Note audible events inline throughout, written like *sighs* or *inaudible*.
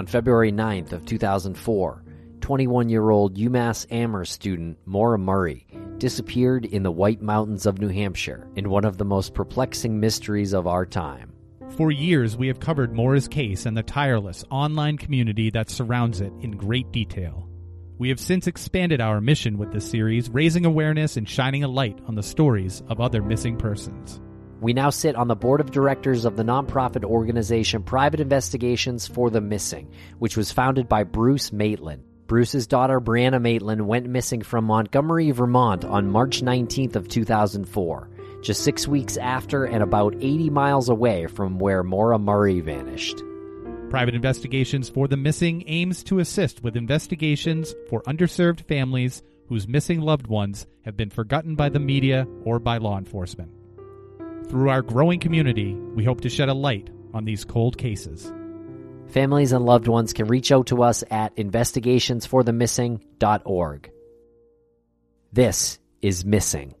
On February 9th of 2004, 21-year-old UMass Amherst student Maura Murray disappeared in the White Mountains of New Hampshire in one of the most perplexing mysteries of our time. For years, we have covered Maura's case and the tireless online community that surrounds it in great detail. We have since expanded our mission with this series, raising awareness and shining a light on the stories of other missing persons. We now sit on the board of directors of the nonprofit organization Private Investigations for the Missing, which was founded by Bruce Maitland. Bruce's daughter Brianna Maitland went missing from Montgomery, Vermont on March 19th of 2004, just 6 weeks after and about 80 miles away from where Maura Murray vanished. Private Investigations for the Missing aims to assist with investigations for underserved families whose missing loved ones have been forgotten by the media or by law enforcement. Through our growing community, we hope to shed a light on these cold cases. Families and loved ones can reach out to us at investigationsforthemissing.org. This is Missing.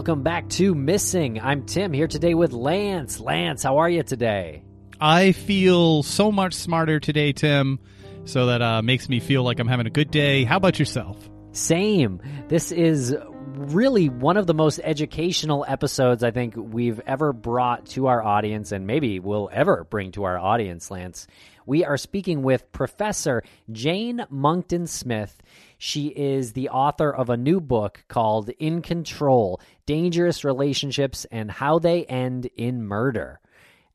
Welcome back to Missing. I'm Tim here today with Lance. Lance, how are you today? I feel so much smarter today, Tim, so that uh, makes me feel like I'm having a good day. How about yourself? Same. This is really one of the most educational episodes I think we've ever brought to our audience and maybe will ever bring to our audience, Lance. We are speaking with Professor Jane Monckton Smith. She is the author of a new book called In Control Dangerous Relationships and How They End in Murder.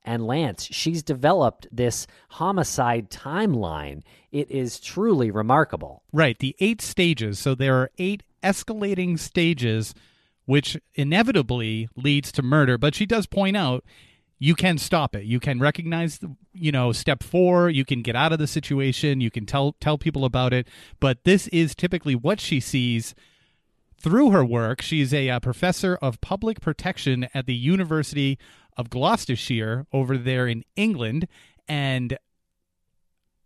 And Lance, she's developed this homicide timeline. It is truly remarkable. Right, the eight stages. So there are eight escalating stages, which inevitably leads to murder. But she does point out you can stop it. You can recognize, you know, step four. You can get out of the situation. You can tell tell people about it. But this is typically what she sees through her work. She's a, uh professor of public protection at the University of Gloucestershire over there in England, and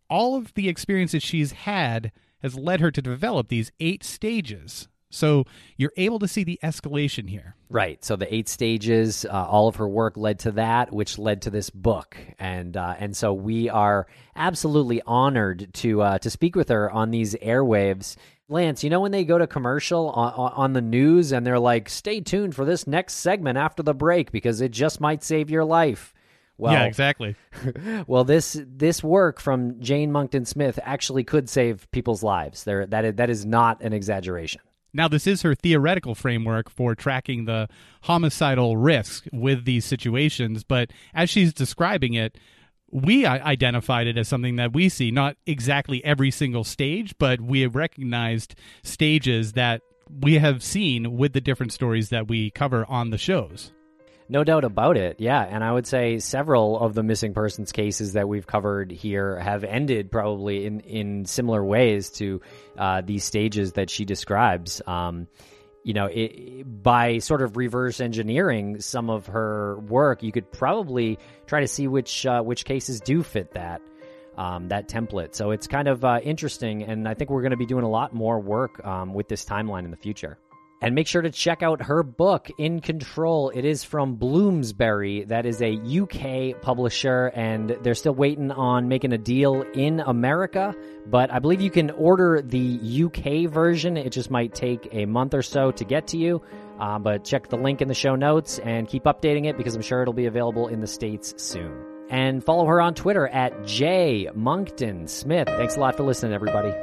all of the experiences she's had has led her to develop these eight stages. So you're able to see the escalation here. Right. So the eight stages, uh, all of her work led to that, which led to this book, and uh, and so we are absolutely honored to uh, to speak with her on these airwaves. Lance, you know when they go to commercial on, on the news and they're like, "Stay tuned for this next segment after the break because it just might save your life." Well, yeah, exactly. *laughs* well, this this work from Jane Monckton Smith actually could save people's lives. There, that is, that is not an exaggeration. Now, this is her theoretical framework for tracking the homicidal risk with these situations, but as she's describing it, we identified it as something that we see, not exactly every single stage, but we have recognized stages that we have seen with the different stories that we cover on the shows. No doubt about it. Yeah. And I would say several of the missing persons cases that we've covered here have ended probably in, in similar ways to uh, these stages that she describes. Um, you know, it, by sort of reverse engineering some of her work, you could probably try to see which uh, which cases do fit that um, that template. So it's kind of uh, interesting, and I think we're going to be doing a lot more work um, with this timeline in the future. And make sure to check out her book, In Control. It is from Bloomsbury. That is a UK publisher, and they're still waiting on making a deal in America. But I believe you can order the UK version. It just might take a month or so to get to you. Uh, but check the link in the show notes and keep updating it because I'm sure it'll be available in the States soon. And follow her on Twitter at J Monckton Smith. Thanks a lot for listening, everybody.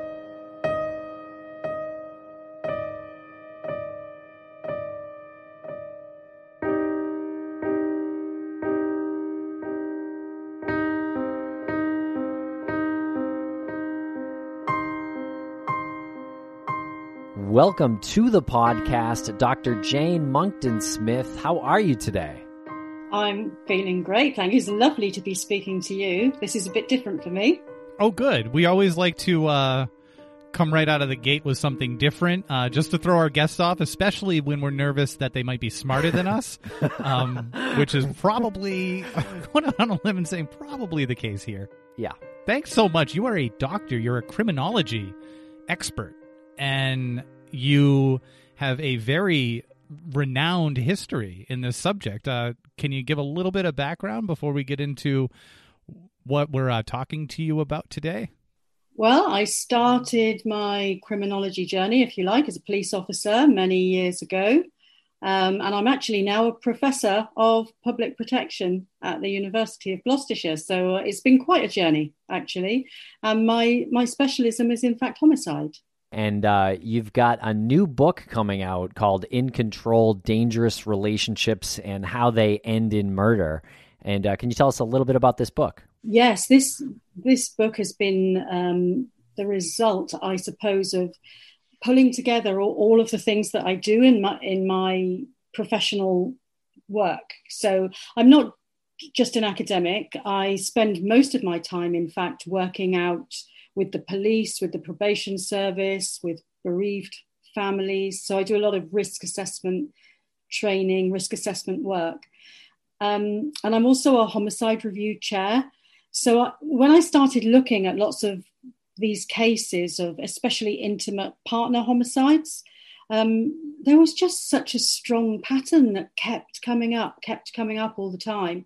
Welcome to the podcast, Dr. Jane Monckton Smith. How are you today? I'm feeling great. Thank you. It's lovely to be speaking to you. This is a bit different for me. Oh, good. We always like to uh, come right out of the gate with something different, uh, just to throw our guests off, especially when we're nervous that they might be smarter than us, *laughs* um, which is probably, going on a limb and saying probably the case here. Yeah. Thanks so much. You are a doctor. You're a criminology expert, and you have a very renowned history in this subject. Uh, can you give a little bit of background before we get into what we're uh, talking to you about today? Well, I started my criminology journey, if you like, as a police officer many years ago. Um, and I'm actually now a professor of public protection at the University of Gloucestershire. So uh, it's been quite a journey, actually. And my, my specialism is, in fact, homicide and uh, you've got a new book coming out called In Control Dangerous Relationships and How They End in Murder. And uh, can you tell us a little bit about this book? Yes, this this book has been um, the result, I suppose, of pulling together all, all, of the things that I do in my in my professional work. So I'm not just an academic. I spend most of my time, in fact, working out with the police, with the probation service, with bereaved families. So I do a lot of risk assessment training, risk assessment work. Um, and I'm also a homicide review chair. So I, when I started looking at lots of these cases of especially intimate partner homicides, um, there was just such a strong pattern that kept coming up, kept coming up all the time.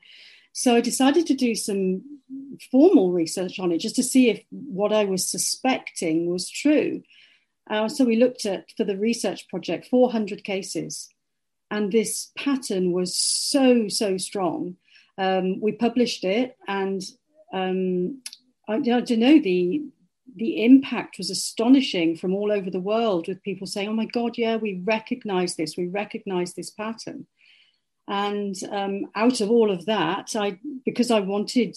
So I decided to do some formal research on it just to see if what I was suspecting was true. Uh, so we looked at, for the research project, 400 cases. And this pattern was so, so strong. Um, we published it, and um, I, I don't know, the, the impact was astonishing from all over the world with people saying, oh my God, yeah, we recognize this, we recognize this pattern. And um, out of all of that, I because I wanted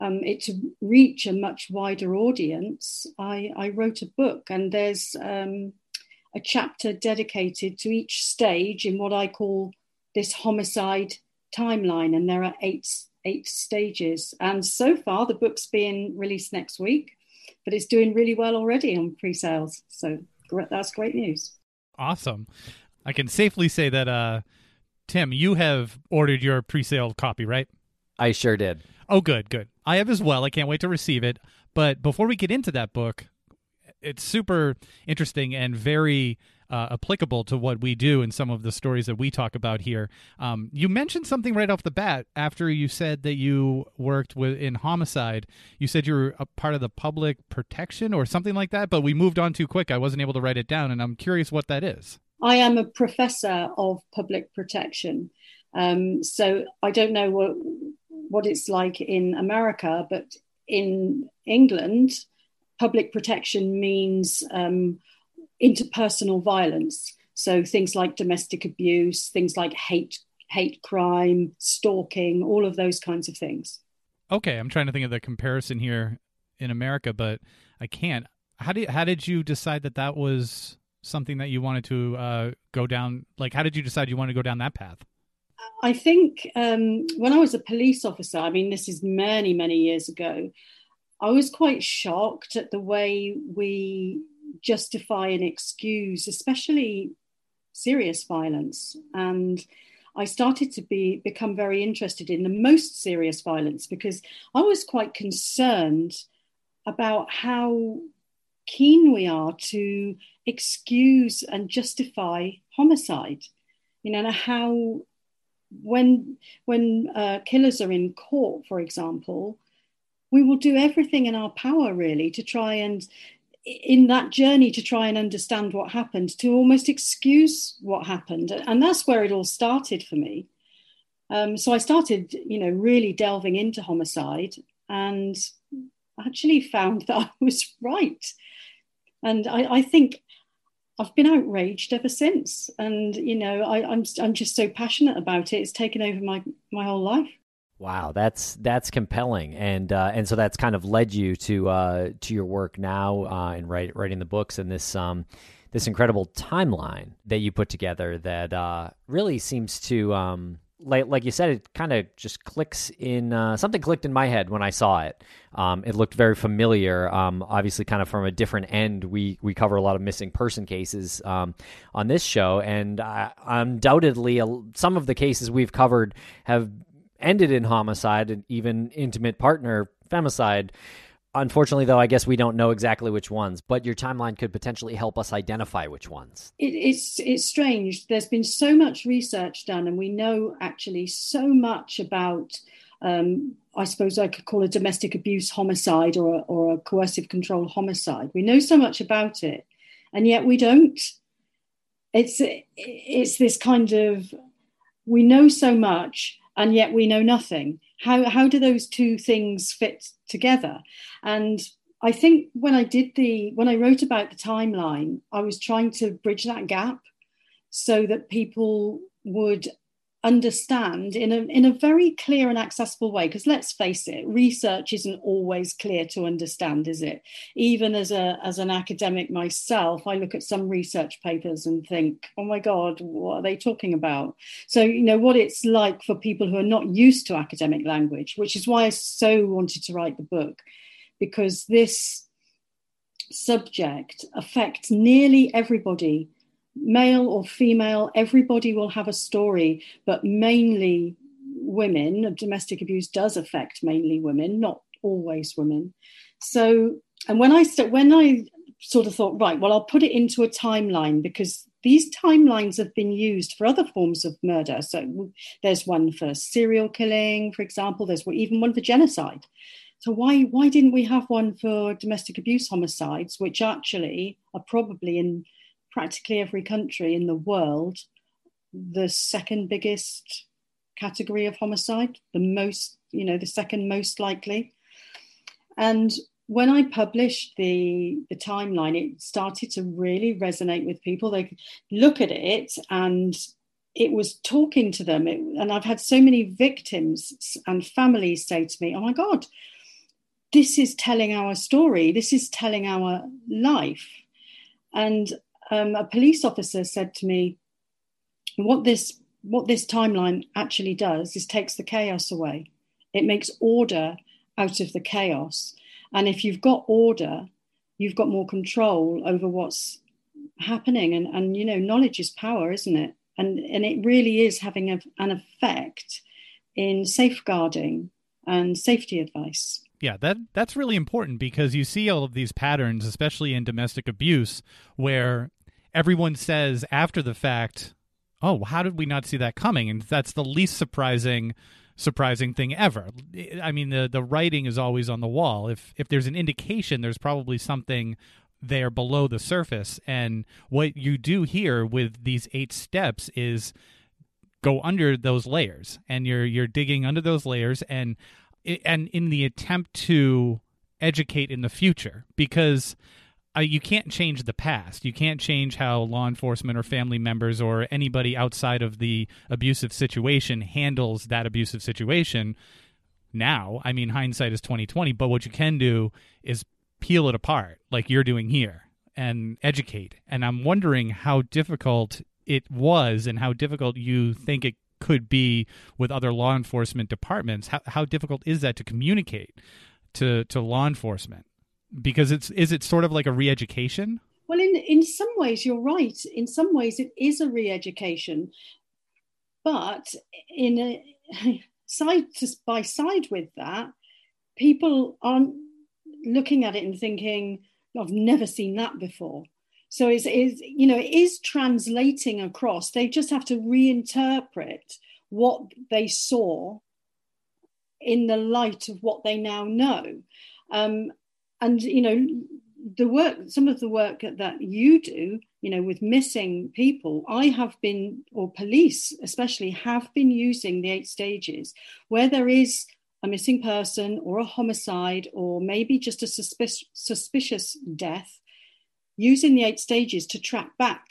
um, it to reach a much wider audience, I, I wrote a book, and there's um, a chapter dedicated to each stage in what I call this homicide timeline, and there are eight eight stages. And so far, the book's being released next week, but it's doing really well already on pre-sales. So that's great news. Awesome. I can safely say that uh, Tim, you have ordered your pre-sale copy, right? I sure did. Oh, good, good. I have as well. I can't wait to receive it. But before we get into that book, it's super interesting and very uh, applicable to what we do and some of the stories that we talk about here. Um, you mentioned something right off the bat after you said that you worked with in homicide. You said you were a part of the public protection or something like that, but we moved on too quick. I wasn't able to write it down, and I'm curious what that is. I am a professor of public protection. Um, so I don't know what, what it's like in America, but in England, public protection means um, interpersonal violence. So things like domestic abuse, things like hate, hate crime, stalking, all of those kinds of things. Okay, I'm trying to think of the comparison here in America, but I can't. How did how did you decide that that was something that you wanted to uh, go down? Like, how did you decide you wanted to go down that path? I think um, when I was a police officer, I mean, this is many, many years ago, I was quite shocked at the way we justify and excuse, especially serious violence. And I started to be become very interested in the most serious violence because I was quite concerned about how keen we are to excuse and justify homicide. You know, how when when uh, killers are in court, for example, we will do everything in our power really to try and in that journey to try and understand what happened to almost excuse what happened. And that's where it all started for me. Um, so i started you know really delving into homicide and actually found *laughs* that i was right and I, I think I've been outraged ever since, and you know I, am I'm, I'm just so passionate about it. It's taken over my my whole life. Wow, that's that's compelling, and uh, and so that's kind of led you to uh, to your work now uh, in write, writing the books and this um, this incredible timeline that you put together that uh, really seems to um, like like you said, it kind of just clicks in. Uh, something clicked in my head when I saw it. Um, it looked very familiar. Um, obviously, kind of from a different end. We we cover a lot of missing person cases um, on this show, and uh, undoubtedly, some of the cases we've covered have ended in homicide and even intimate partner femicide. Unfortunately, though, I guess we don't know exactly which ones, but your timeline could potentially help us identify which ones. It, it's it's strange. There's been so much research done, and we know actually so much about. Um, I suppose I could call a domestic abuse homicide or a, or a coercive control homicide. We know so much about it, and yet we don't. It's it's this kind of we know so much, and yet we know nothing how how do those two things fit together? And i think when i did the when i wrote about the timeline i was trying to bridge that gap so that people would understand in a, in a very clear and accessible way because let's face it research isn't always clear to understand is it? Even as a as an academic myself i look at some research papers and think oh my god what are they talking about? So you know what it's like for people who are not used to academic language which is why i so wanted to write the book because this subject affects nearly everybody male or female, everybody will have a story, but mainly women. Domestic abuse does affect mainly women, not always women. So, and when I st- when I sort of thought, right, well, I'll put it into a timeline because these timelines have been used for other forms of murder. So there's one for serial killing, for example. There's even one for genocide. So why why didn't we have one for domestic abuse homicides, which actually are probably in practically every country in the world the second biggest category of homicide, the most, you know, the second most likely. And when I published the the timeline, it started to really resonate with people. They look at it and it was talking to them. It, and I've had so many victims and families say to me, "Oh my God, this is telling our story. This is telling our life." And um, a police officer said to me, "What this what this timeline actually does is takes the chaos away. It makes order out of the chaos, and if you've got order, you've got more control over what's happening. And and you know, knowledge is power, isn't it? And and it really is having a, an effect in safeguarding and safety advice." yeah, that that's really important because you see all of these patterns, especially in domestic abuse, where everyone says after the fact, "Oh, how did we not see that coming?" And that's the least surprising surprising thing ever. I mean, the the writing is always on the wall. If if there's an indication, there's probably something there below the surface. And what you do here with these eight steps is go under those layers, and you're you're digging under those layers and and in the attempt to educate in the future because uh, you can't change the past. You can't change how law enforcement or family members or anybody outside of the abusive situation handles that abusive situation now. I mean, hindsight is twenty twenty, but what you can do is peel it apart, like you're doing here, and educate. And I'm wondering how difficult it was and how difficult you think it could be with other law enforcement departments. How, how difficult is that to communicate to, to law enforcement? Because it's is it sort of like a re-education? Well, in in some ways, you're right. In some ways, it is a re-education, but in a, *laughs* side to, by side with that, people aren't looking at it and thinking, "I've never seen that before." So it's, it's you know it is translating across. They just have to reinterpret what they saw in the light of what they now know. Um, and you know the work some of the work that you do you know with missing people i have been or police especially have been using the eight stages. Where there is a missing person or a homicide or maybe just a suspicious suspicious death using the eight stages to track back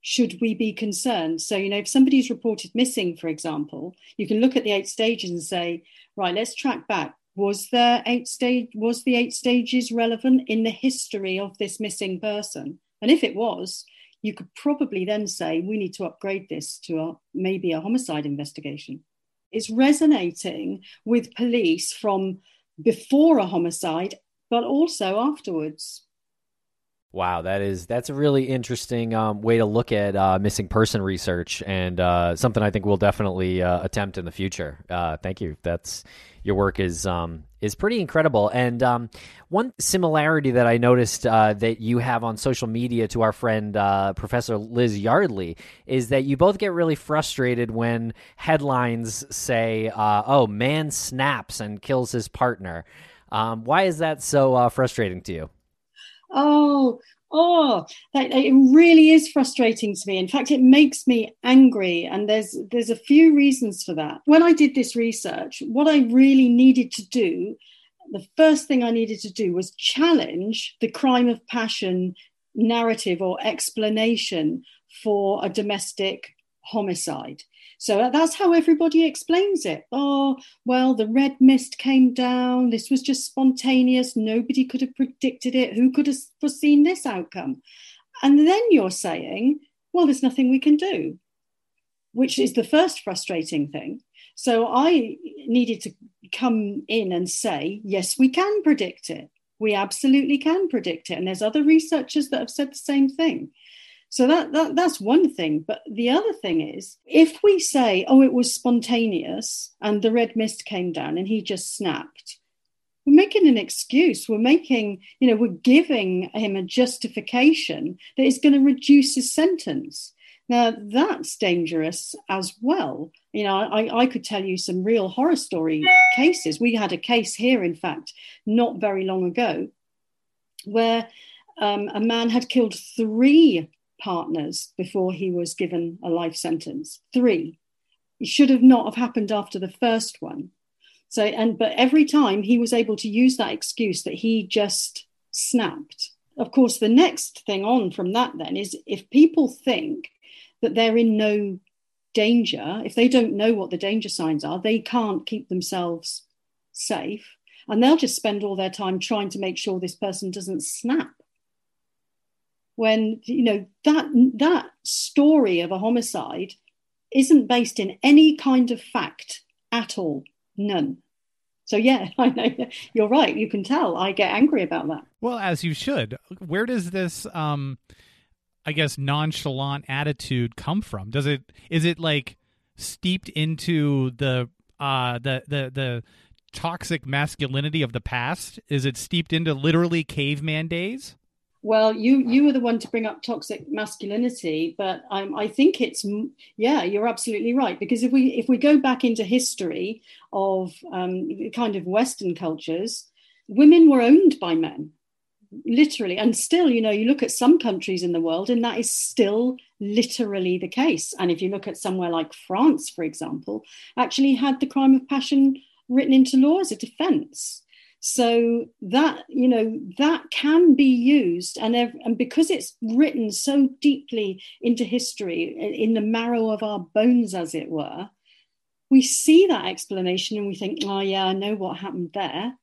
should we be concerned? So you know if somebody's reported missing for example you can look at the eight stages and say right let's track back was there eight stage was the eight stages relevant in the history of this missing person? And if it was you could probably then say we need to upgrade this to a, maybe a homicide investigation. It's resonating with police from before a homicide but also afterwards Wow, that is that's a really interesting um, way to look at uh, missing person research, and uh, something I think we'll definitely uh, attempt in the future. Uh, thank you. That's your work is um, is pretty incredible. And um, one similarity that I noticed uh, that you have on social media to our friend uh, Professor Liz Yardley is that you both get really frustrated when headlines say, "Oh, man snaps and kills his partner." Um, why is that so frustrating to you? Oh, oh, that, it really is frustrating to me. In fact, it makes me angry, and there's there's a few reasons for that. When I did this research, what I really needed to do, the first thing I needed to do was challenge the crime of passion narrative or explanation for a domestic homicide. So that's how everybody explains it. Oh, well, the red mist came down. This was just spontaneous. Nobody could have predicted it. Who could have foreseen this outcome? And then you're saying, well, there's nothing we can do, which is the first frustrating thing. So I needed to come in and say, yes, we can predict it. We absolutely can predict it. And there's other researchers that have said the same thing. So that, that that's one thing. But the other thing is, if we say, "Oh, it was spontaneous," and the red mist came down and he just snapped, we're making an excuse. We're making, you know, we're giving him a justification that is going to reduce his sentence. Now that's dangerous as well. You know, I, I could tell you some real horror story cases. We had a case here, in fact, not very long ago, where um, a man had killed three partners before he was given a life sentence. Three. It should have not have happened after the first one. So, and but every time he was able to use that excuse that he just snapped. Of course, the next thing on from that then is if people think that they're in no danger, if they don't know what the danger signs are, they can't keep themselves safe. And they'll just spend all their time trying to make sure this person doesn't snap when you know that that story of a homicide isn't based in any kind of fact at all. None. So yeah *laughs* i know you're right. You can tell i get angry about that. Well as you should. Where does this um i guess nonchalant attitude come from? Does it is it like steeped into the uh the the the toxic masculinity of the past? Is it steeped into literally caveman days well, you you were the one to bring up toxic masculinity, but um, I think it's yeah, you're absolutely right because if we if we go back into history of um, kind of Western cultures, women were owned by men, literally, and still, you know, you look at some countries in the world, and that is still literally the case. And if you look at somewhere like France, for example, actually had the crime of passion written into law as a defence. So that you know that can be used, and and because it's written so deeply into history, in the marrow of our bones, as it were, we see that explanation and we think, oh yeah, I know what happened there.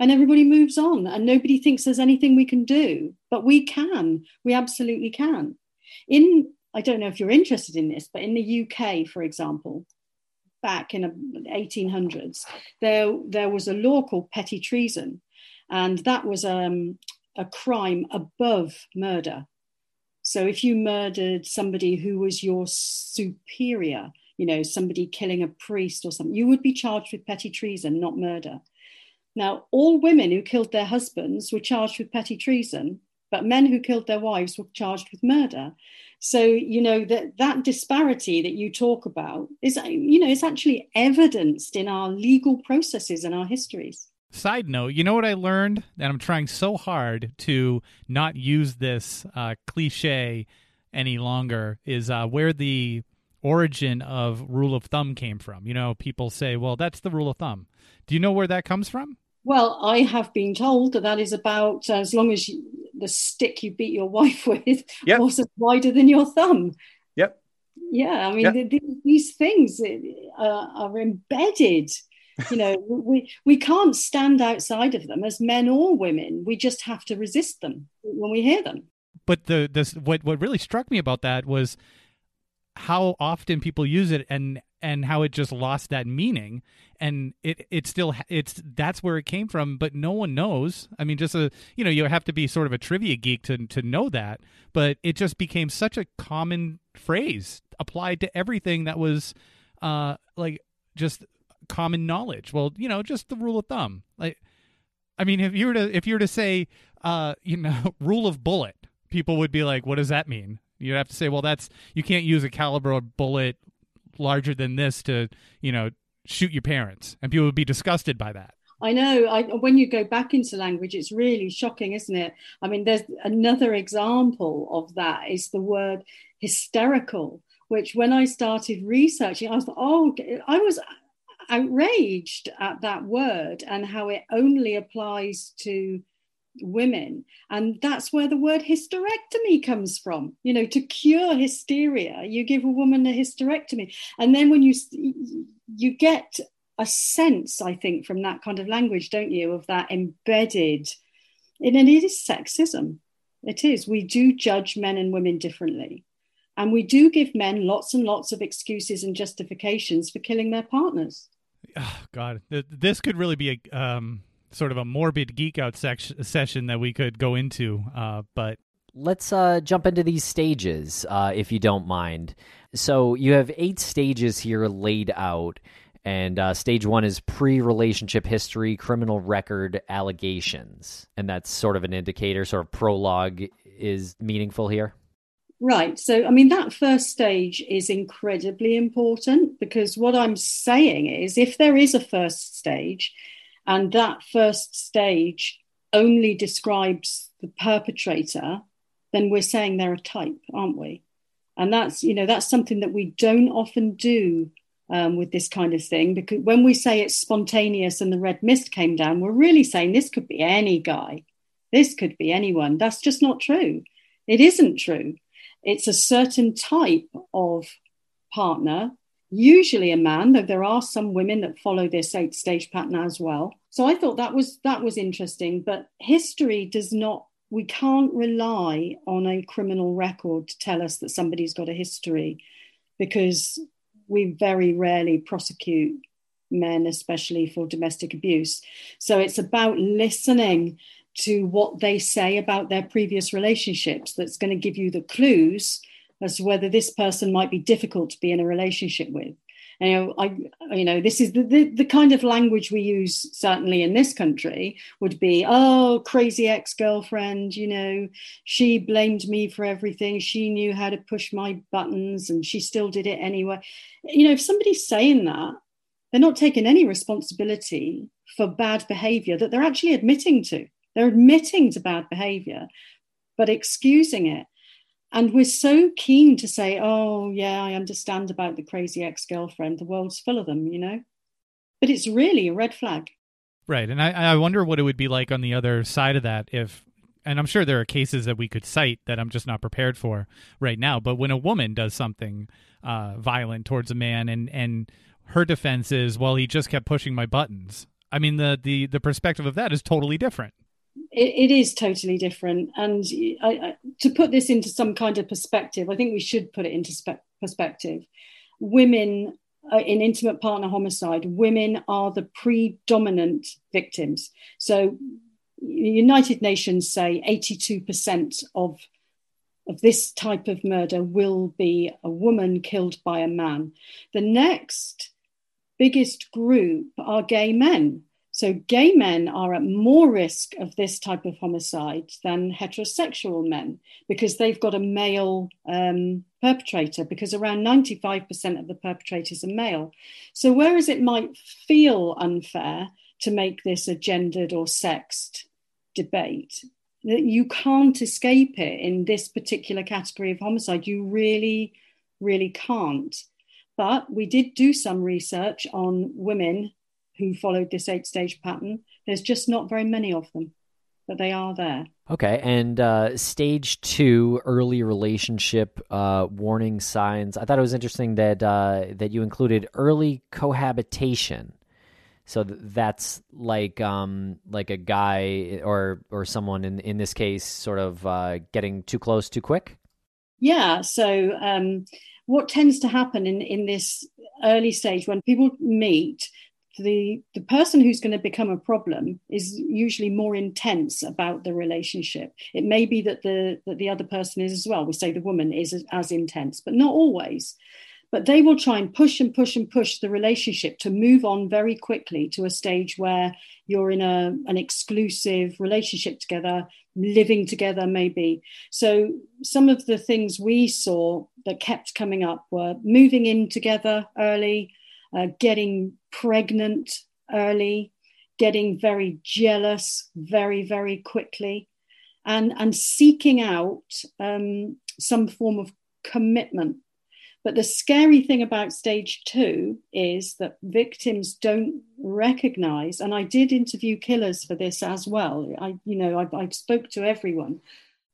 and everybody moves on and nobody thinks there's anything we can do but we can we absolutely can in i don't know if you're interested in this but in the uk for example back in the 1800s there there was a law called petty treason and that was um, a crime above murder. So if you murdered somebody who was your superior you know somebody killing a priest or something you would be charged with petty treason not murder. Now, all women who killed their husbands were charged with petty treason, but men who killed their wives were charged with murder. So, you know, that, that disparity that you talk about is, you know, it's actually evidenced in our legal processes and our histories. Side note, you know what I learned? And I'm trying so hard to not use this uh, cliche any longer is uh, where the origin of rule of thumb came from. You know, people say, well, that's the rule of thumb. Do you know where that comes from? Well, I have been told that that is about uh, as long as you, the stick you beat your *laughs* wife with yep. was wider than your thumb. Yep. Yeah, I mean, yep. the, the, these things uh, are embedded. You know, *laughs* we we can't stand outside of them as men or women. We just have to resist them when we hear them. But the this what what really struck me about that was how often people use it and and how it just lost that meaning. And it it still it's that's where it came from but no one knows. I mean just a you know you have to be sort of a trivia geek to to know that but it just became such a common phrase applied to everything that was uh like just common knowledge. Well you know just the rule of thumb. Like i mean if you were to if you were to say uh you know *laughs* rule of bullet people would be like what does that mean? You'd have to say well that's you can't use a caliber bullet larger than this to you know shoot your parents and people would be disgusted by that I know. I, when you go back into language, it's really shocking, isn't it? I mean, there's another example of that is the word hysterical, which when I started researching, I was oh, I was outraged at that word and how it only applies to women. And that's where the word hysterectomy comes from. You know to cure hysteria you give a woman a hysterectomy. And then when you you get a sense i think from that kind of language don't you of that embedded in and it is sexism. It is. We do judge men and women differently. And we do give men lots and lots of excuses and justifications for killing their partners. Oh god. This could really be a um sort of a morbid geek out sec- session that we could go into, uh, but let's uh, jump into these stages, uh, if you don't mind. So you have eight stages here laid out, and uh, stage one is pre-relationship history, criminal record, allegations, and that's sort of an indicator. Sort of prologue is meaningful here. Right. So, I mean, that first stage is incredibly important because what I'm saying is if there is a first stage, and that first stage only describes the perpetrator, then we're saying they're a type, aren't we? And that's, you know, that's something that we don't often do um, with this kind of thing because when we say it's spontaneous and the red mist came down, we're really saying this could be any guy, this could be anyone. That's just not true. It isn't true. It's a certain type of partner usually a man, though there are some women that follow this eight stage pattern as well. So I thought that was that was interesting. But history does not we can't rely on a criminal record to tell us that somebody's got a history because we very rarely prosecute men, especially for domestic abuse. So it's about listening to what they say about their previous relationships that's going to give you the clues as to whether this person might be difficult to be in a relationship with. You know, I, you know, this is the, the, the kind of language we use certainly in this country would be, oh, crazy ex-girlfriend, you know, she blamed me for everything. She knew how to push my buttons and she still did it anyway. You know, if somebody's saying that, they're not taking any responsibility for bad behavior that they're actually admitting to. They're admitting to bad behavior, but excusing it. And we're so keen to say, oh, yeah, I understand about the crazy ex girlfriend. The world's full of them, you know? But it's really a red flag. Right. And I, I wonder what it would be like on the other side of that if, and I'm sure there are cases that we could cite that I'm just not prepared for right now. But when a woman does something uh, violent towards a man and, and her defense is, well, he just kept pushing my buttons. I mean, the the the perspective of that is totally different. It, it is totally different, and I, I, to put this into some kind of perspective, I think we should put it into spe- perspective. Women uh, in intimate partner homicide, women are the predominant victims. So, United Nations say 82% of of this type of murder will be a woman killed by a man. The next biggest group are gay men. So, gay men are at more risk of this type of homicide than heterosexual men because they've got a male um, perpetrator, because around 95% of the perpetrators are male. So, whereas it might feel unfair to make this a gendered or sexed debate, that you can't escape it in this particular category of homicide. You really, really can't. But we did do some research on women who followed this eight stage pattern. There's just not very many of them, but they are there. Okay, and uh, stage two, early relationship uh, warning signs. I thought it was interesting that uh, that you included early cohabitation. So that's like um, like a guy or or someone in in this case, sort of uh, getting too close too quick. Yeah. So um, what tends to happen in in this early stage when people meet, the the person who's going to become a problem is usually more intense about the relationship. It may be that the that the other person is as well. We say the woman is as, as intense, but not always. But they will try and push and push and push the relationship to move on very quickly to a stage where you're in a an exclusive relationship together, living together, maybe. So some of the things we saw that kept coming up were moving in together early uh, getting pregnant early, getting very jealous very, very quickly, and, and seeking out um, some form of commitment. But the scary thing about stage two is that victims don't recognize, and I did interview killers for this as well. I, you know, I, I spoke to everyone.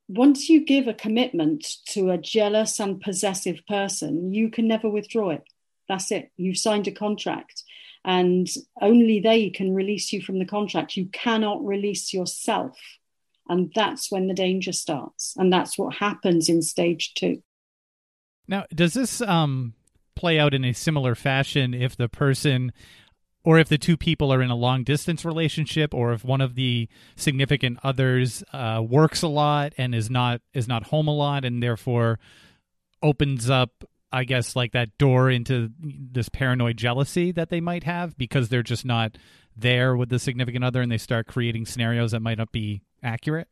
Once you give a commitment to a jealous and possessive person, you can never withdraw it that's it. You've signed a contract and only they can release you from the contract. You cannot release yourself. And that's when the danger starts. And that's what happens in stage two. Now, does this um, play out in a similar fashion if the person or if the two people are in a long distance relationship or if one of the significant others uh, works a lot and is not is not home a lot and therefore opens up I guess like that door into this paranoid jealousy that they might have because they're just not there with the significant other and they start creating scenarios that might not be accurate?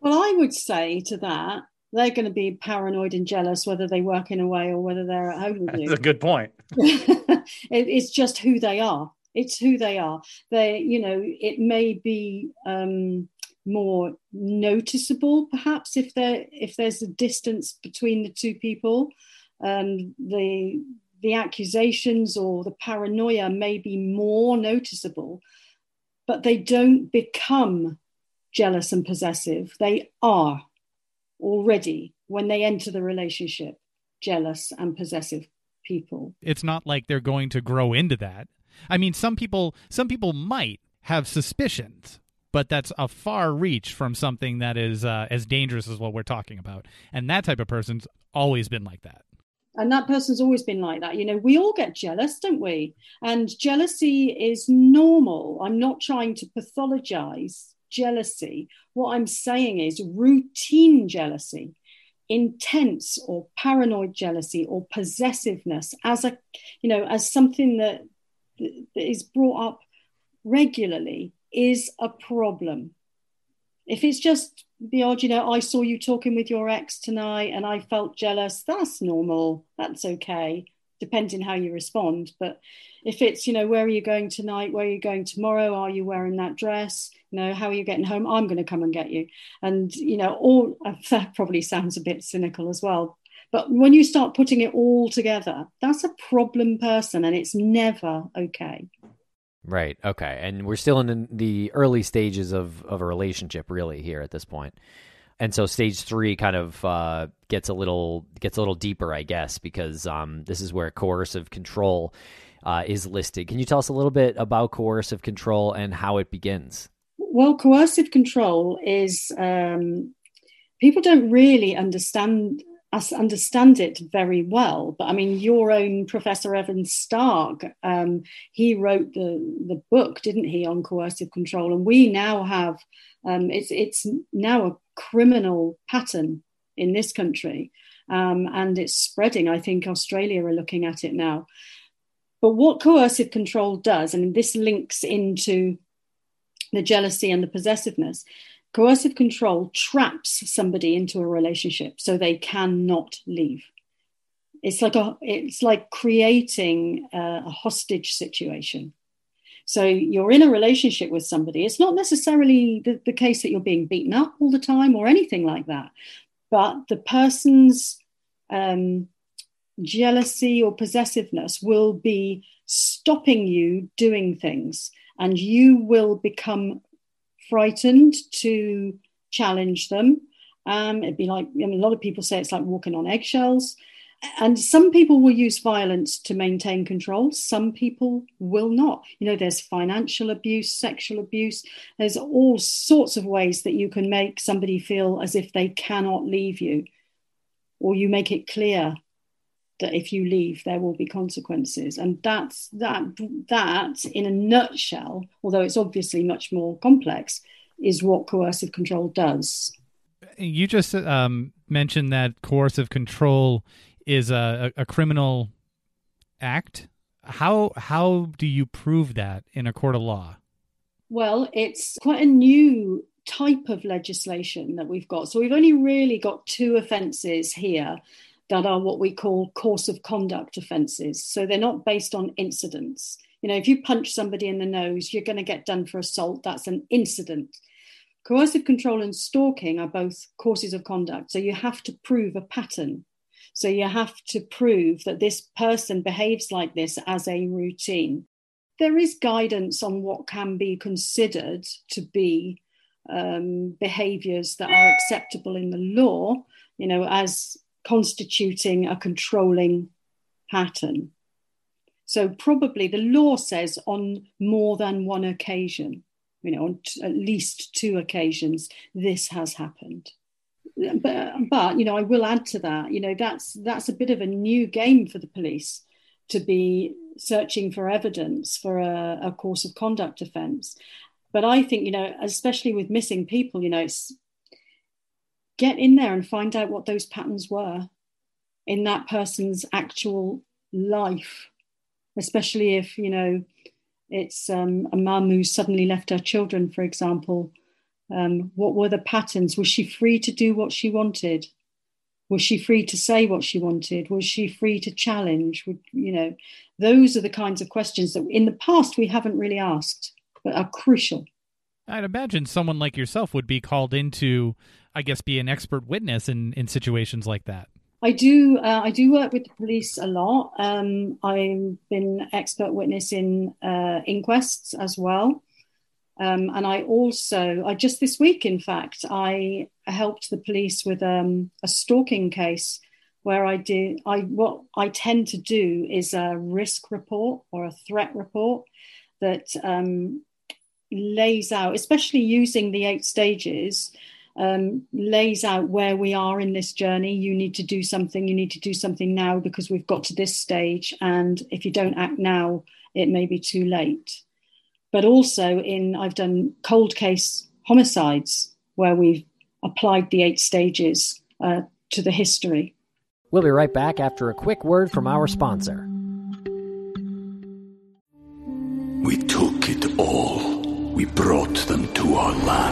Well, I would say to that, they're going to be paranoid and jealous whether they work in a way or whether they're at home with you. That's a good point. *laughs* it, it's just who they are. It's who they are. They, you know, it may be um, more noticeable, perhaps, if there if there's a distance between the two people um, the the accusations or the paranoia may be more noticeable, but they don't become jealous and possessive. They are already, when they enter the relationship, jealous and possessive people. It's not like they're going to grow into that. I mean, some people some people might have suspicions, but that's a far reach from something that is uh, as dangerous as what we're talking about. And that type of person's always been like that and that person's always been like that. You know we all get jealous don't we? And jealousy is normal. I'm not trying to pathologize jealousy. What i'm saying is routine jealousy intense or paranoid jealousy or possessiveness as a you know as something that, that is brought up regularly is a problem. If it's just the odd, you know, I saw you talking with your ex tonight and I felt jealous, that's normal. That's okay, depending how you respond. But if it's, you know, where are you going tonight? Where are you going tomorrow? Are you wearing that dress? You know, how are you getting home? I'm going to come and get you. And, you know, all *laughs* that probably sounds a bit cynical as well. But when you start putting it all together, that's a problem person and it's never okay. Right. Okay. And we're still in the early stages of, of a relationship, really, here at this point. And so stage three kind of uh, gets a little gets a little deeper, I guess, because um, this is where coercive control uh, is listed. Can you tell us a little bit about coercive control and how it begins? Well, coercive control is um, people don't really understand us understand it very well. But I mean, your own Professor Evan Stark, um, he wrote the the book, didn't he, on coercive control? And we now have um, it's it's now a criminal pattern in this country, um, and it's spreading. I think Australia are looking at it now. But what coercive control does, and this links into the jealousy and the possessiveness, coercive control traps somebody into a relationship so they cannot leave. It's like a, it's like creating a, a hostage situation. So you're in a relationship with somebody. It's not necessarily the, the case that you're being beaten up all the time or anything like that, but the person's um, jealousy or possessiveness will be stopping you doing things and you will become frightened to challenge them. Um, it'd be like I mean, a lot of people say it's like walking on eggshells. And some people will use violence to maintain control. Some people will not. You know there's financial abuse sexual abuse. There's all sorts of ways that you can make somebody feel as if they cannot leave you or you make it clear that if you leave there will be consequences. And that's that that in a nutshell although it's obviously much more complex is what coercive control does. You just um, mentioned that coercive control is a, a, a criminal act. How how do you prove that in a court of law? Well it's quite a new type of legislation that we've got. So we've only really got two offences here that are what we call course of conduct offences. So they're not based on incidents. You know, if you punch somebody in the nose, you're going to get done for assault. That's an incident. Coercive control and stalking are both courses of conduct. So you have to prove a pattern. So you have to prove that this person behaves like this as a routine. There is guidance on what can be considered to be um, behaviors that are acceptable in the law, you know, as constituting a controlling pattern. So, probably the law says on more than one occasion, you know, on t- at least two occasions, this has happened. But, but, you know, I will add to that, you know, that's that's a bit of a new game for the police to be searching for evidence for a, a course of conduct offence. But I think, you know, especially with missing people, you know, it's get in there and find out what those patterns were in that person's actual life, especially if, you know, it's um, a mum who suddenly left her children, for example. Um, what were the patterns? Was she free to do what she wanted? Was she free to say what she wanted? Was she free to challenge? Would, you know, those are the kinds of questions that in the past we haven't really asked, but are crucial. I'd imagine someone like yourself would be called into I guess, be an expert witness in in situations like that. I do. Uh, I do work with the police a lot. Um, I've been expert witness in uh, inquests as well, um, and I also, I just this week, in fact, I helped the police with um, a stalking case where I did. I what I tend to do is a risk report or a threat report that um, lays out, especially using the eight stages um, lays out where we are in this journey. You need to do something, you need to do something now because we've got to this stage. And if you don't act now, it may be too late. But also, in I've done cold case homicides where we've applied the eight stages uh, to the history. We'll be right back after a quick word from our sponsor. We took it all. We brought them to our land.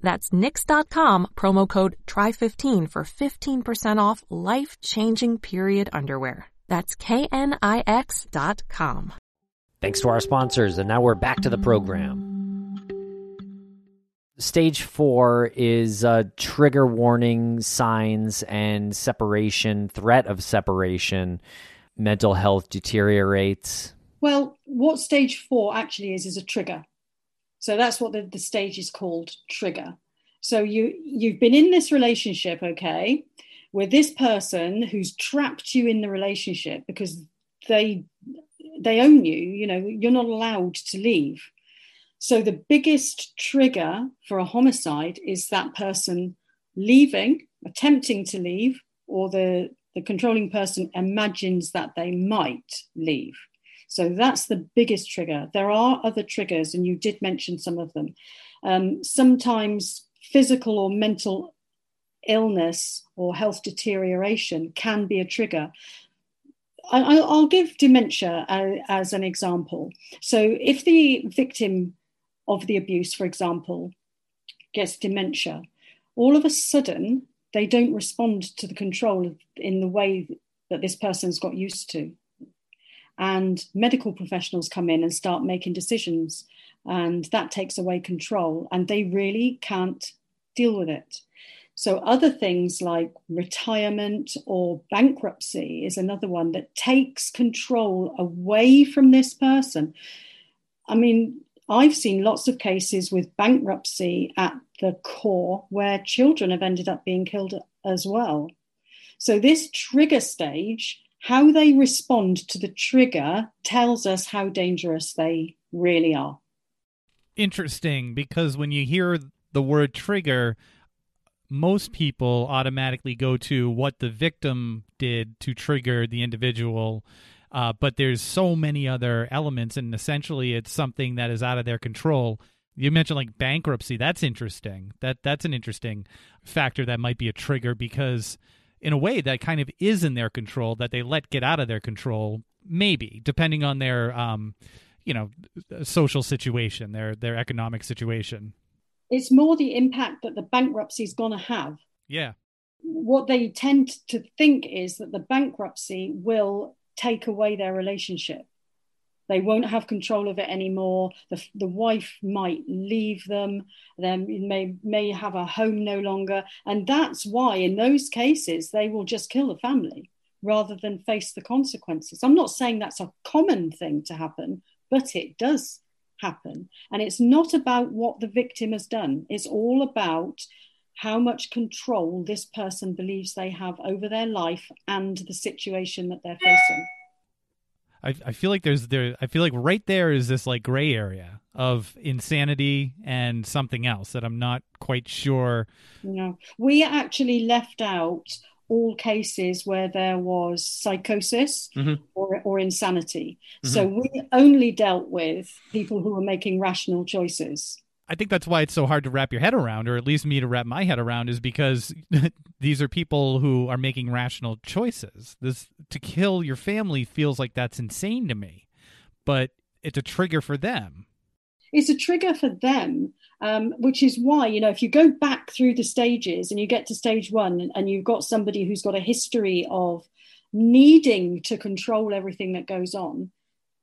That's knix.com, promo code TRY15 for 15% off life-changing period underwear. That's knix.com. Thanks to our sponsors, and now we're back to the program. Stage four is uh, trigger warning signs and separation, threat of separation, mental health deteriorates. Well, what stage four actually is is a trigger. So that's what the, the stage is called trigger. So you you've been in this relationship, okay, with this person who's trapped you in the relationship because they they own you, you know, you're not allowed to leave. So the biggest trigger for a homicide is that person leaving, attempting to leave, or the, the controlling person imagines that they might leave. So that's the biggest trigger. There are other triggers, and you did mention some of them. Um, sometimes physical or mental illness or health deterioration can be a trigger. I, will give dementia as an example. So, if the victim of the abuse, for example, gets dementia, all of a sudden they don't respond to the control in the way that this person's got used to. And medical professionals come in and start making decisions, and that takes away control, and they really can't deal with it. So, other things like retirement or bankruptcy is another one that takes control away from this person. I mean, I've seen lots of cases with bankruptcy at the core where children have ended up being killed as well. So, this trigger stage, how they respond to the trigger, tells us how dangerous they really are. Interesting, because when you hear the word trigger, most people automatically go to what the victim did to trigger the individual uh, but there's so many other elements and essentially it's something that is out of their control. You mentioned like bankruptcy. That's interesting. That that's an interesting factor that might be a trigger because in a way that kind of is in their control that they let get out of their control maybe depending on their um you know social situation their their economic situation it's more the impact that the bankruptcy is going to have. Yeah. What they tend to think is that the bankruptcy will take away their relationship. They won't have control of it anymore. The, the wife might leave them. Then may may have a home no longer, and that's why in those cases they will just kill the family rather than face the consequences. I'm not saying that's a common thing to happen, but it does happen. And it's not about what the victim has done, it's all about how much control this person believes they have over their life and the situation that they're facing. I, I feel like there's there I feel like right there is this like gray area of insanity and something else that I'm not quite sure. No, we actually left out all cases where there was psychosis mm-hmm. or, or insanity. Mm-hmm. So we only dealt with people who were making rational choices. I think that's why it's so hard to wrap your head around, or at least me to wrap my head around, is because *laughs* these are people who are making rational choices. This to kill your family feels like that's insane to me, but it's a trigger for them. It's a trigger for them um, which is why, you know, if you go back through the stages and you get to stage one and, you've got somebody who's got a history of needing to control everything that goes on,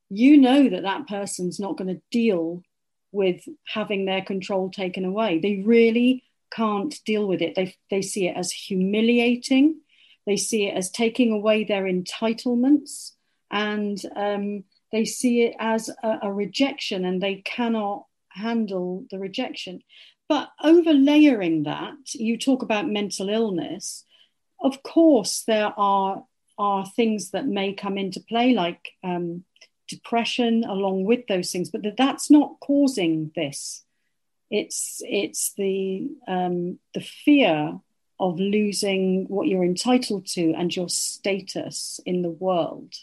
you know that that person's not going to deal with having their control taken away. They really can't deal with it. They, they see it as humiliating, they see it as taking away their entitlements, and um, they see it as a, a rejection, and they cannot handle the rejection. but overlaying that, you talk about mental illness. Of course, there are are things that may come into play, like um, depression, along with those things, but that that's not causing this. It's it's the um, the fear of losing what you're entitled to and your status in the world.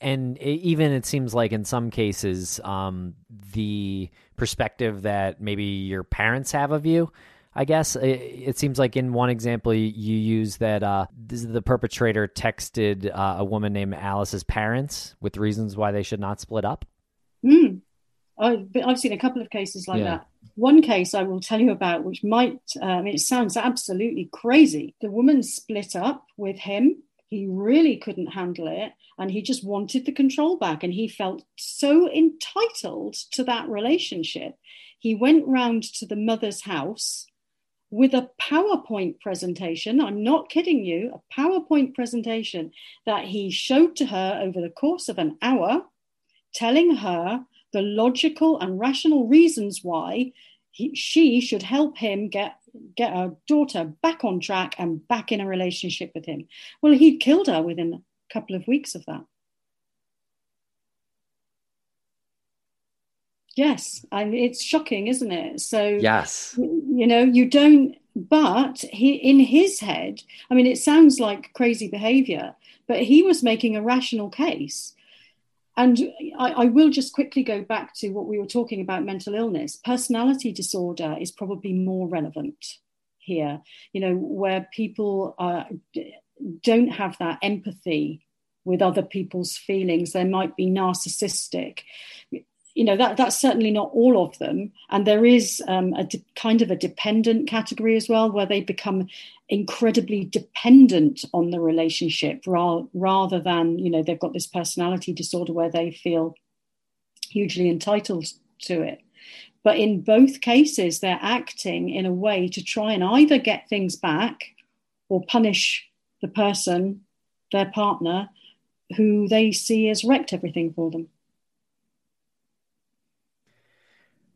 And even it seems like in some cases, um, the perspective that maybe your parents have of you. I guess it, it seems like in one example you use that uh, the perpetrator texted uh, a woman named Alice's parents with reasons why they should not split up. Mm. I've, I've seen a couple of cases like yeah. that. One case I will tell you about, which might—I um, it sounds absolutely crazy. The woman split up with him. He really couldn't handle it. And he just wanted the control back. And he felt so entitled to that relationship. He went round to the mother's house with a PowerPoint presentation. I'm not kidding you, a PowerPoint presentation that he showed to her over the course of an hour, telling her the logical and rational reasons why he, she should help him get get her daughter back on track and back in a relationship with him. Well, he'd killed her within a couple of weeks of that. Yes, and it's shocking, isn't it? So yes, you know, you don't. But he, in his head, I mean, it sounds like crazy behavior, but he was making a rational case and I, I, will just quickly go back to what we were talking about mental illness. Personality disorder is probably more relevant here, you know, where people don't have that empathy with other people's feelings. They might be narcissistic you know that that's certainly not all of them. And there is um, a de- kind of a dependent category as well where they become incredibly dependent on the relationship ra- rather than you know they've got this personality disorder where they feel hugely entitled to it. But in both cases they're acting in a way to try and either get things back or punish the person their partner who they see has wrecked everything for them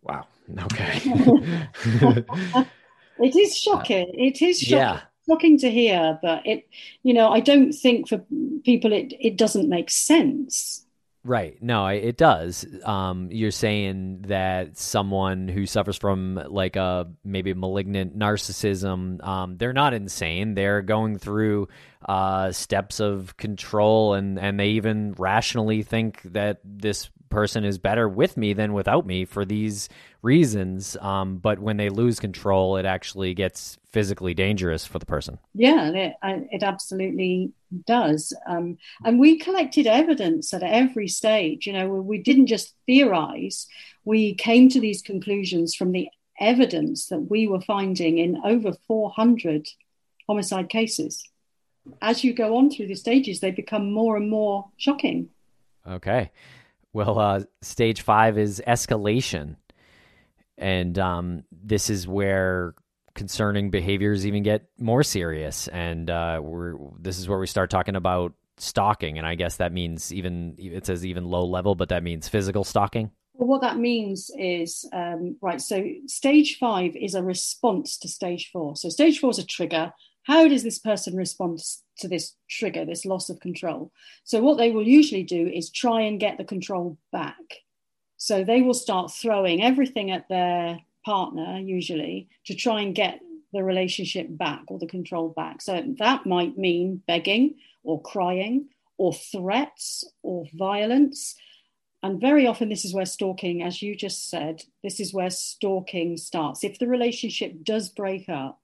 Wow. *laughs* Okay. *laughs* it is shocking. It is shocking. Yeah. Shocking to hear, but it, you know, I don't think for people it it doesn't make sense. Right. No, it does. Um, you're saying that someone who suffers from like a maybe malignant narcissism, um, they're not insane. They're going through uh, steps of control, and and they even rationally think that this person is better with me than without me for these reasons. Um, but when they lose control, it actually gets physically dangerous for the person. Yeah, it, it absolutely does. Um, and we collected evidence at every stage. You know, we didn't just theorize, we came to these conclusions from the evidence that we were finding in over 400 homicide cases. As you go on through the stages, they become more and more shocking. Okay. Well, uh, stage five is escalation. And um, this is where concerning behaviors even get more serious. And uh, we're, this is where we start talking about stalking. And I guess that means even, it says even low level, but that means physical stalking. Well, what that means is, um, right, so stage five is a response to stage four. So stage four is a trigger. How does this person respond to this trigger, this loss of control. So, what they will usually do is try and get the control back. So, they will start throwing everything at their partner, usually, to try and get the relationship back or the control back. So, that might mean begging or crying or threats or violence. And very often, this is where stalking, as you just said, this is where stalking starts. If the relationship does break up,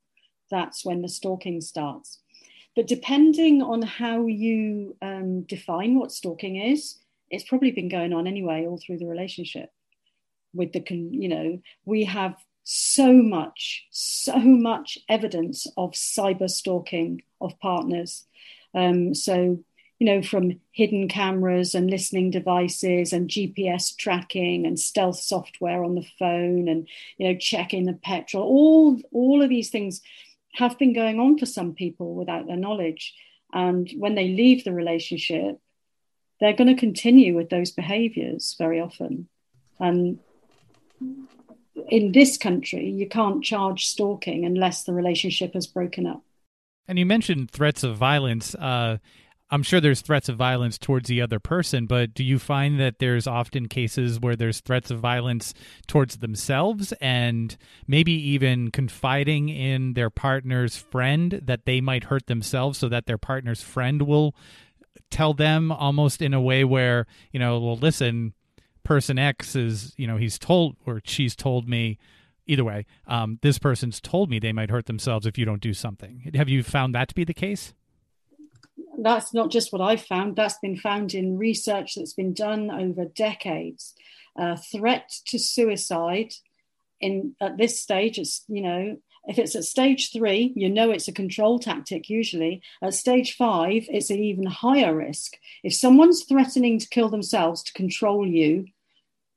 that's when the stalking starts. But depending on how you um, define what stalking is, it's probably been going on anyway all through the relationship. With the, you know, we have so much, so much evidence of cyber stalking of partners. Um, so, you know, from hidden cameras and listening devices and GPS tracking and stealth software on the phone and, you know, checking the petrol, all, all of these things have been going on for some people without their knowledge. And when they leave the relationship, they're going to continue with those behaviors very often. And in this country, you can't charge stalking unless the relationship has broken up. And you mentioned threats of violence. Uh, I'm sure there's threats of violence towards the other person, but do you find that there's often cases where there's threats of violence towards themselves and maybe even confiding in their partner's friend that they might hurt themselves so that their partner's friend will tell them almost in a way where, you know, well, listen, person X is, you know, he's told or she's told me either way, um, this person's told me they might hurt themselves if you don't do something. Have you found that to be the case? That's not just what I've found, that's been found in research that's been done over decades. Uh, threat to suicide in at this stage, it's, you know, if it's at stage three, you know it's a control tactic usually. At stage five, it's an even higher risk. If someone's threatening to kill themselves to control you,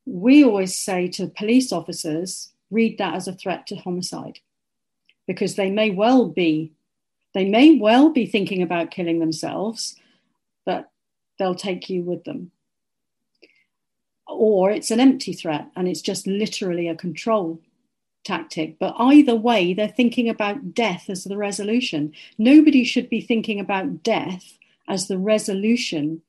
we always say to police officers, read that as a threat to homicide because they may well be they may well be thinking about killing themselves, but they'll take you with them. Or it's an empty threat and it's just literally a control tactic. But either way, they're thinking about death as the resolution. Nobody should be thinking about death as the resolution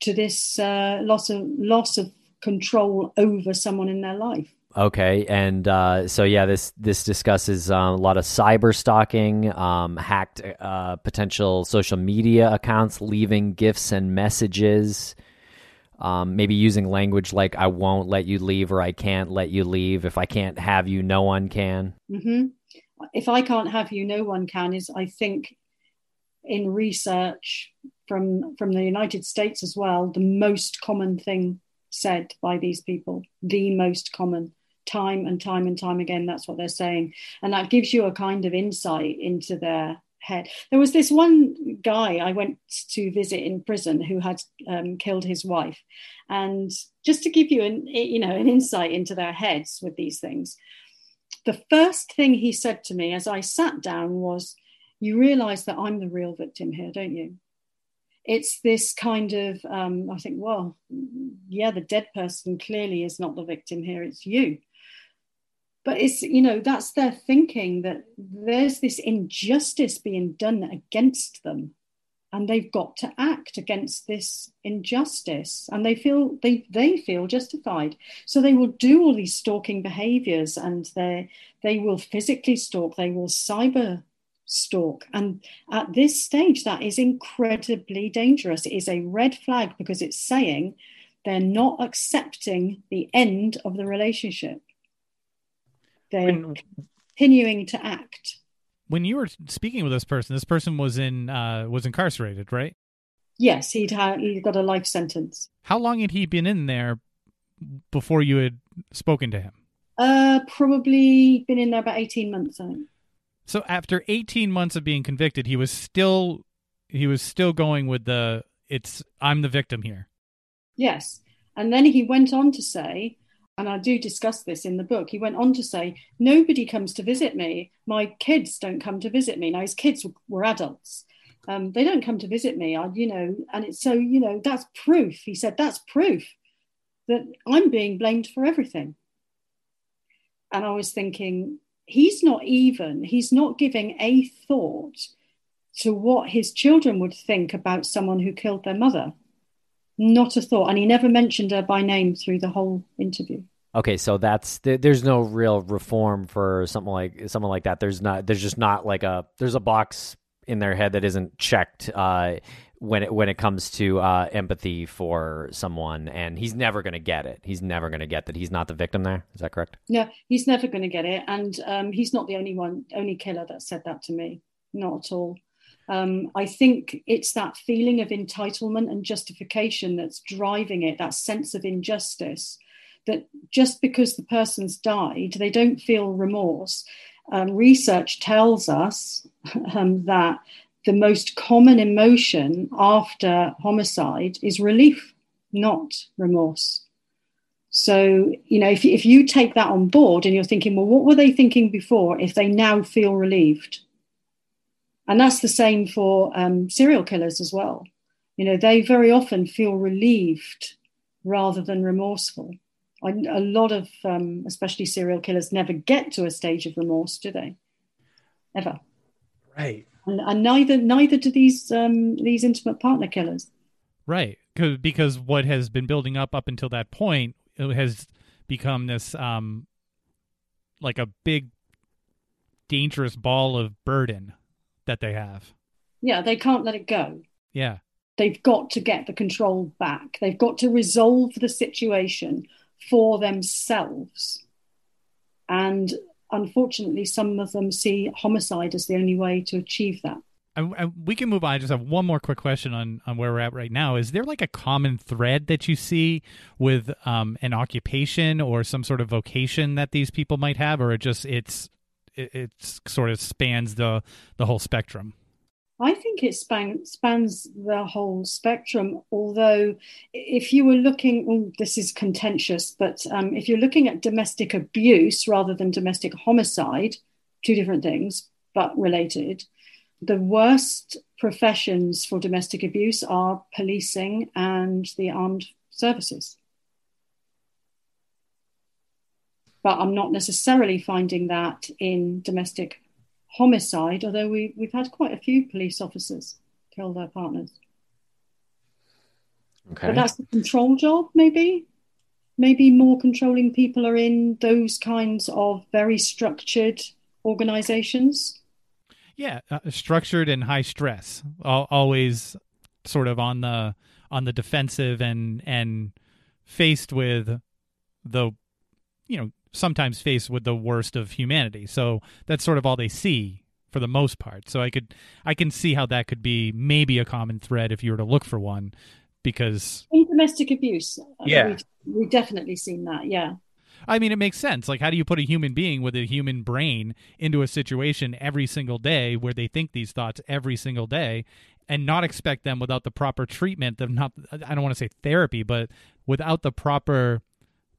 to this uh, loss of loss of control over someone in their life. Okay, and uh, so yeah, this this discusses uh, a lot of cyber stalking, um, hacked uh, potential social media accounts, leaving gifts and messages, um, maybe using language like "I won't let you leave" or "I can't let you leave." If I can't have you, no one can. Mm-hmm. If I can't have you, no one can. Is I think in research from from the United States as well, the most common thing said by these people, the most common time and time and time again. That's what they're saying. And that gives you a kind of insight into their head. There was this one guy I went to visit in prison who had um, killed his wife. And just to give you an, you know, an insight into their heads with these things, the first thing he said to me as I sat down was, you realize that I'm the real victim here, don't you? It's this kind of, um, I think, well, yeah, the dead person clearly is not the victim here, it's you but it's you know that's their thinking that there's this injustice being done against them and they've got to act against this injustice and they feel they they feel justified. So they will do all these stalking behaviors and they they will physically stalk they will cyber stalk. And at this stage that is incredibly dangerous. It is a red flag because it's saying they're not accepting the end of the relationship they're when, continuing to act. When you were speaking with this person, this person was in uh, was incarcerated, right? Yes, he'd had he got a life sentence. How long had he been in there before you had spoken to him? Uh, probably been in there about eighteen months. I think. So after eighteen months of being convicted, he was still he was still going with the it's I'm the victim here. Yes, and then he went on to say and I do discuss this in the book, he went on to say, Nobody comes to visit me. My kids don't come to visit me. Now, his kids were adults. Um, they don't come to visit me. I, you know, and it's so, you know, that's proof. He said, That's proof that I'm being blamed for everything. And I was thinking, he's not even, he's not giving a thought to what his children would think about someone who killed their mother. Not a thought. And he never mentioned her by name through the whole interview. Okay, so that's there's no real reform for something like someone like that. There's not there's just not like a there's a box in their head that isn't checked uh, when it when it comes to uh, empathy for someone, and he's never going to get it. He's never going to get that he's not the victim. There is that correct? No, he's never going to get it, and um, he's not the only one, only killer that said that to me. Not at all. Um, I think it's that feeling of entitlement and justification that's driving it. That sense of injustice that just because the person's died, they don't feel remorse. Um, research tells us *laughs* um, that the most common emotion after homicide is relief, not remorse. So, you know, if, if you take that on board and you're thinking, well, what were they thinking before if they now feel relieved? And that's the same for um, serial killers as well. You know, they very often feel relieved rather than remorseful. A lot of, um, especially serial killers, never get to a stage of remorse, do they? Ever. Right. And, and neither neither do these um, these intimate partner killers. Right. Because what has been building up up until that point has become this um, like a big dangerous ball of burden that they have. Yeah, they can't let it go. Yeah. They've got to get the control back. They've got to resolve the situation for themselves. And unfortunately, some of them see homicide as the only way to achieve that. And, and we can move on. I just have one more quick question on, on where we're at right now. Is there like a common thread that you see with um, an occupation or some sort of vocation that these people might have, or it just it's it, it sort of spans the the whole spectrum? I think it span, spans the whole spectrum. Although, if you were looking, well, this is contentious, but um, if you're looking at domestic abuse rather than domestic homicide, two different things, but related, the worst professions for domestic abuse are policing and the armed services. But I'm not necessarily finding that in domestic homicide, although we, we've had quite a few police officers kill their partners. Okay. But that's the control job, maybe. Maybe more controlling people are in those kinds of very structured organizations. Yeah, uh, structured and high stress. Always sort of on the on the defensive and and faced with the you know sometimes faced with the worst of humanity. So that's sort of all they see for the most part. So I could I can see how that could be maybe a common thread if you were to look for one because in domestic abuse. Uh, yeah. We've, we've definitely seen that. Yeah. I mean, it makes sense. Like, how do you put a human being with a human brain into a situation every single day where they think these thoughts every single day and not expect them without the proper treatment of not, I don't want to say therapy, but without the proper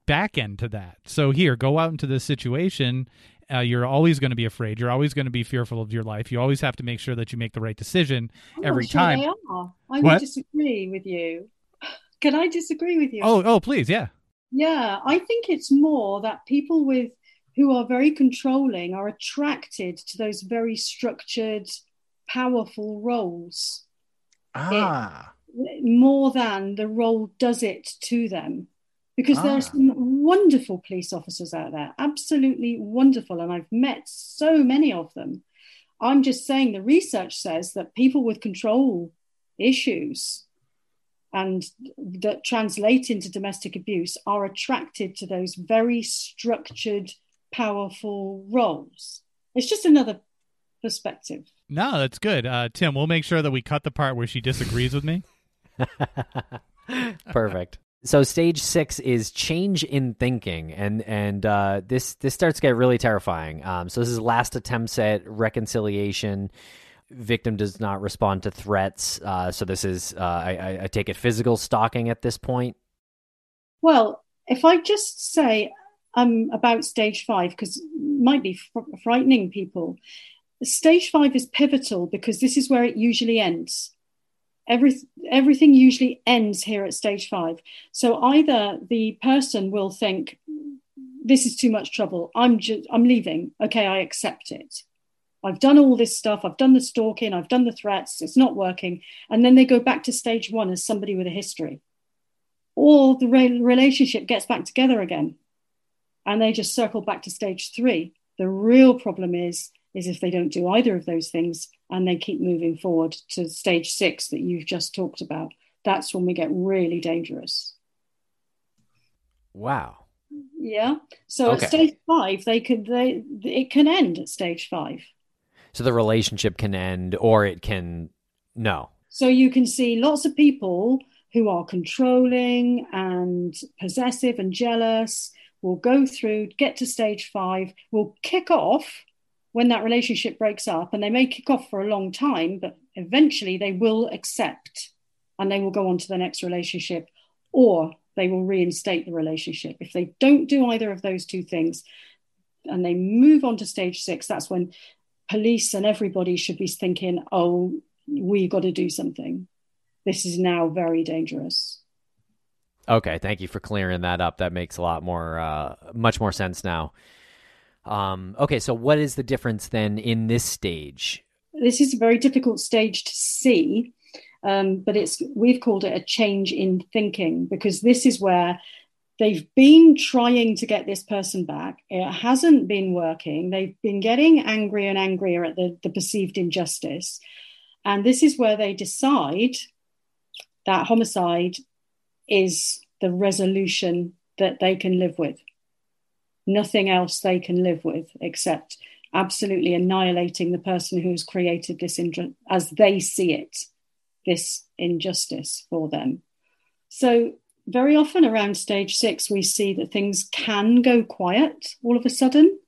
back end to that. So here, go out into this situation. Uh, you're always going to be afraid. You're always going to be fearful of your life. You always have to make sure that you make the right decision I'm every sure time. They are. I would disagree with you. *sighs* Can I disagree with you? Oh, oh, please, yeah. Yeah, I think it's more that people with who are very controlling are attracted to those very structured, powerful roles. Ah. It, more than the role does it to them because ah. there are ah. some wonderful police officers out there, absolutely wonderful. And I've met so many of them. I'm just saying the research says that people with control issues and that translate into domestic abuse are attracted to those very structured, powerful roles. It's just another perspective. No, that's good. Uh, Tim, we'll make sure that we cut the part where she disagrees with me. *laughs* Perfect. So stage six is change in thinking, and and uh, this this starts to get really terrifying. Um, so this is last attempts at reconciliation. Victim does not respond to threats. Uh, so this is uh, I, I take it physical stalking at this point. Well, if I just say um, about stage five, because might be fr- frightening people. Stage five is pivotal because this is where it usually ends every, everything usually ends here at stage five. So either the person will think, this is too much trouble. I'm just, I'm leaving. Okay, I accept it. I've done all this stuff. I've done the stalking. I've done the threats. It's not working. And then they go back to stage one as somebody with a history. Or the re- relationship gets back together again and they just circle back to stage three. The real problem is is if they don't do either of those things and they keep moving forward to stage six that you've just talked about. That's when we get really dangerous. Wow. Yeah. So okay. at stage five, they could they it can end at stage five. So the relationship can end or it can no. So you can see lots of people who are controlling and possessive and jealous will go through, get to stage five, will kick off when that relationship breaks up, and they may kick off for a long time, but eventually they will accept and they will go on to the next relationship or they will reinstate the relationship. If they don't do either of those two things and they move on to stage six, that's when police and everybody should be thinking, oh, we got to do something. This is now very dangerous. Okay, thank you for clearing that up. That makes a lot more, uh, much more sense now. Um, okay, so what is the difference then in this stage? This is a very difficult stage to see, um, but it's we've called it a change in thinking because this is where they've been trying to get this person back. It hasn't been working. They've been getting angrier and angrier at the, the perceived injustice, and this is where they decide that homicide is the resolution that they can live with. Nothing else they can live with except absolutely annihilating the person who's created this as they see it, this injustice for them. So, very often around stage six, we see that things can go quiet all of a sudden.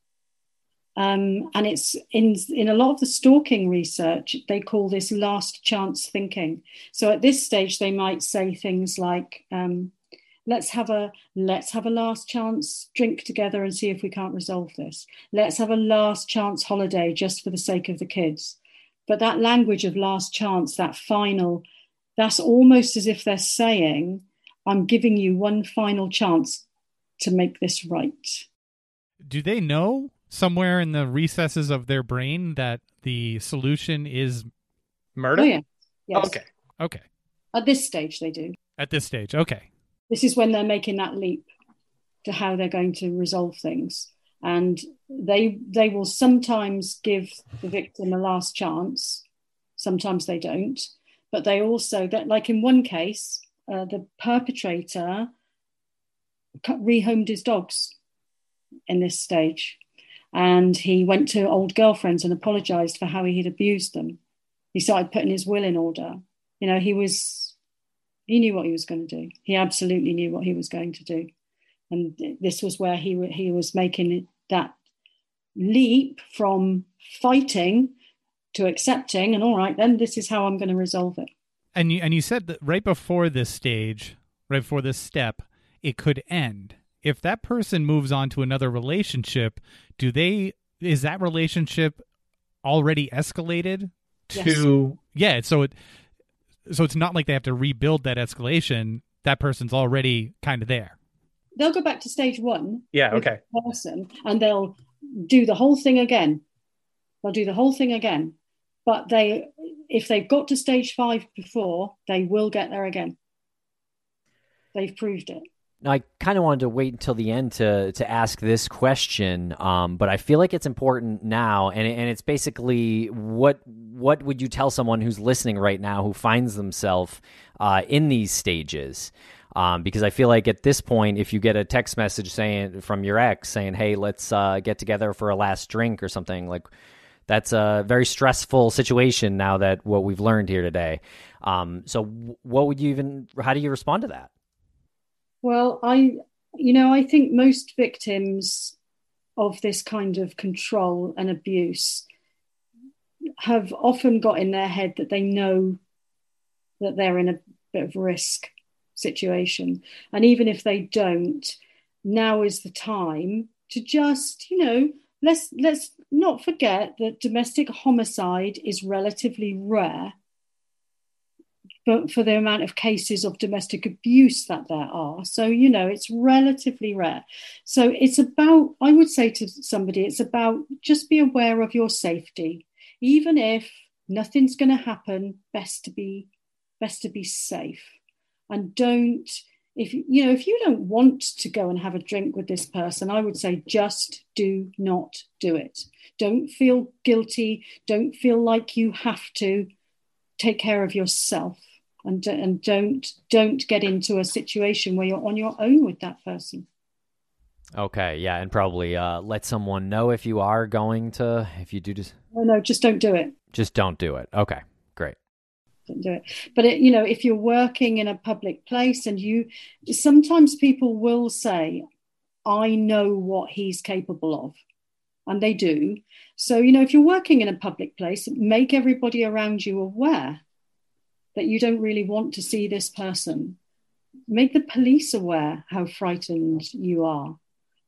Um, and it's in in a lot of the stalking research, they call this last chance thinking. So at this stage, they might say things like, um, let's have a let's have a last chance drink together and see if we can't resolve this. Let's have a last chance holiday just for the sake of the kids. But that language of last chance that final that's almost as if they're saying i'm giving you one final chance to make this right. Do they know somewhere in the recesses of their brain that the solution is murder? Oh, yeah. yes. okay. Okay. At this stage they do. At this stage. Okay this is when they're making that leap to how they're going to resolve things. And they they will sometimes give the victim a last chance sometimes they don't. But they also that like in one case uh, the perpetrator rehomed his dogs in this stage. And he went to old girlfriends and apologized for how he had abused them. He started putting his will in order. You know he was he knew what he was going to do. He absolutely knew what he was going to do, and this was where he he was making that leap from fighting to accepting. And all right, then this is how I'm going to resolve it. And you and you said that right before this stage, right before this step, it could end. If that person moves on to another relationship, do they is that relationship already escalated to yes. yeah so it so it's not like they have to rebuild that escalation. That person's already kind of there. They'll go back to stage one. Yeah. Okay. Person, and they'll do the whole thing again. They'll do the whole thing again. But they, if they've got to stage five before, they will get there again. They've proved it. I kind of wanted to wait until the end to to ask this question, um, but I feel like it's important now, and and it's basically what what would you tell someone who's listening right now who finds themselves uh, in these stages? Um, because I feel like at this point, if you get a text message saying from your ex saying, "Hey, let's uh, get together for a last drink" or something like, that's a very stressful situation. Now that what we've learned here today, um, so what would you even? How do you respond to that? Well, I, you know, I think most victims of this kind of control and abuse have often got in their head that they know that they're in a bit of risk situation. And even if they don't, now is the time to just, you know, let's let's not forget that domestic homicide is relatively rare for, for the amount of cases of domestic abuse that there are. So, you know, it's relatively rare. So, it's about, I would say to somebody, it's about just be aware of your safety. Even if nothing's going to happen, best to be best to be safe. And don't, if you know, if you don't want to go and have a drink with this person, I would say just do not do it. Don't feel guilty. Don't feel like you have to. Take care of yourself and and don't don't get into a situation where you're on your own with that person. Okay yeah and probably uh, let someone know if you are going to if you do just no no just don't do it. Just don't do it. Okay great. Don't do it. But it, you know if you're working in a public place and you sometimes people will say i know what he's capable of and they do. So you know if you're working in a public place make everybody around you aware that you don't really want to see this person. Make the police aware how frightened you are.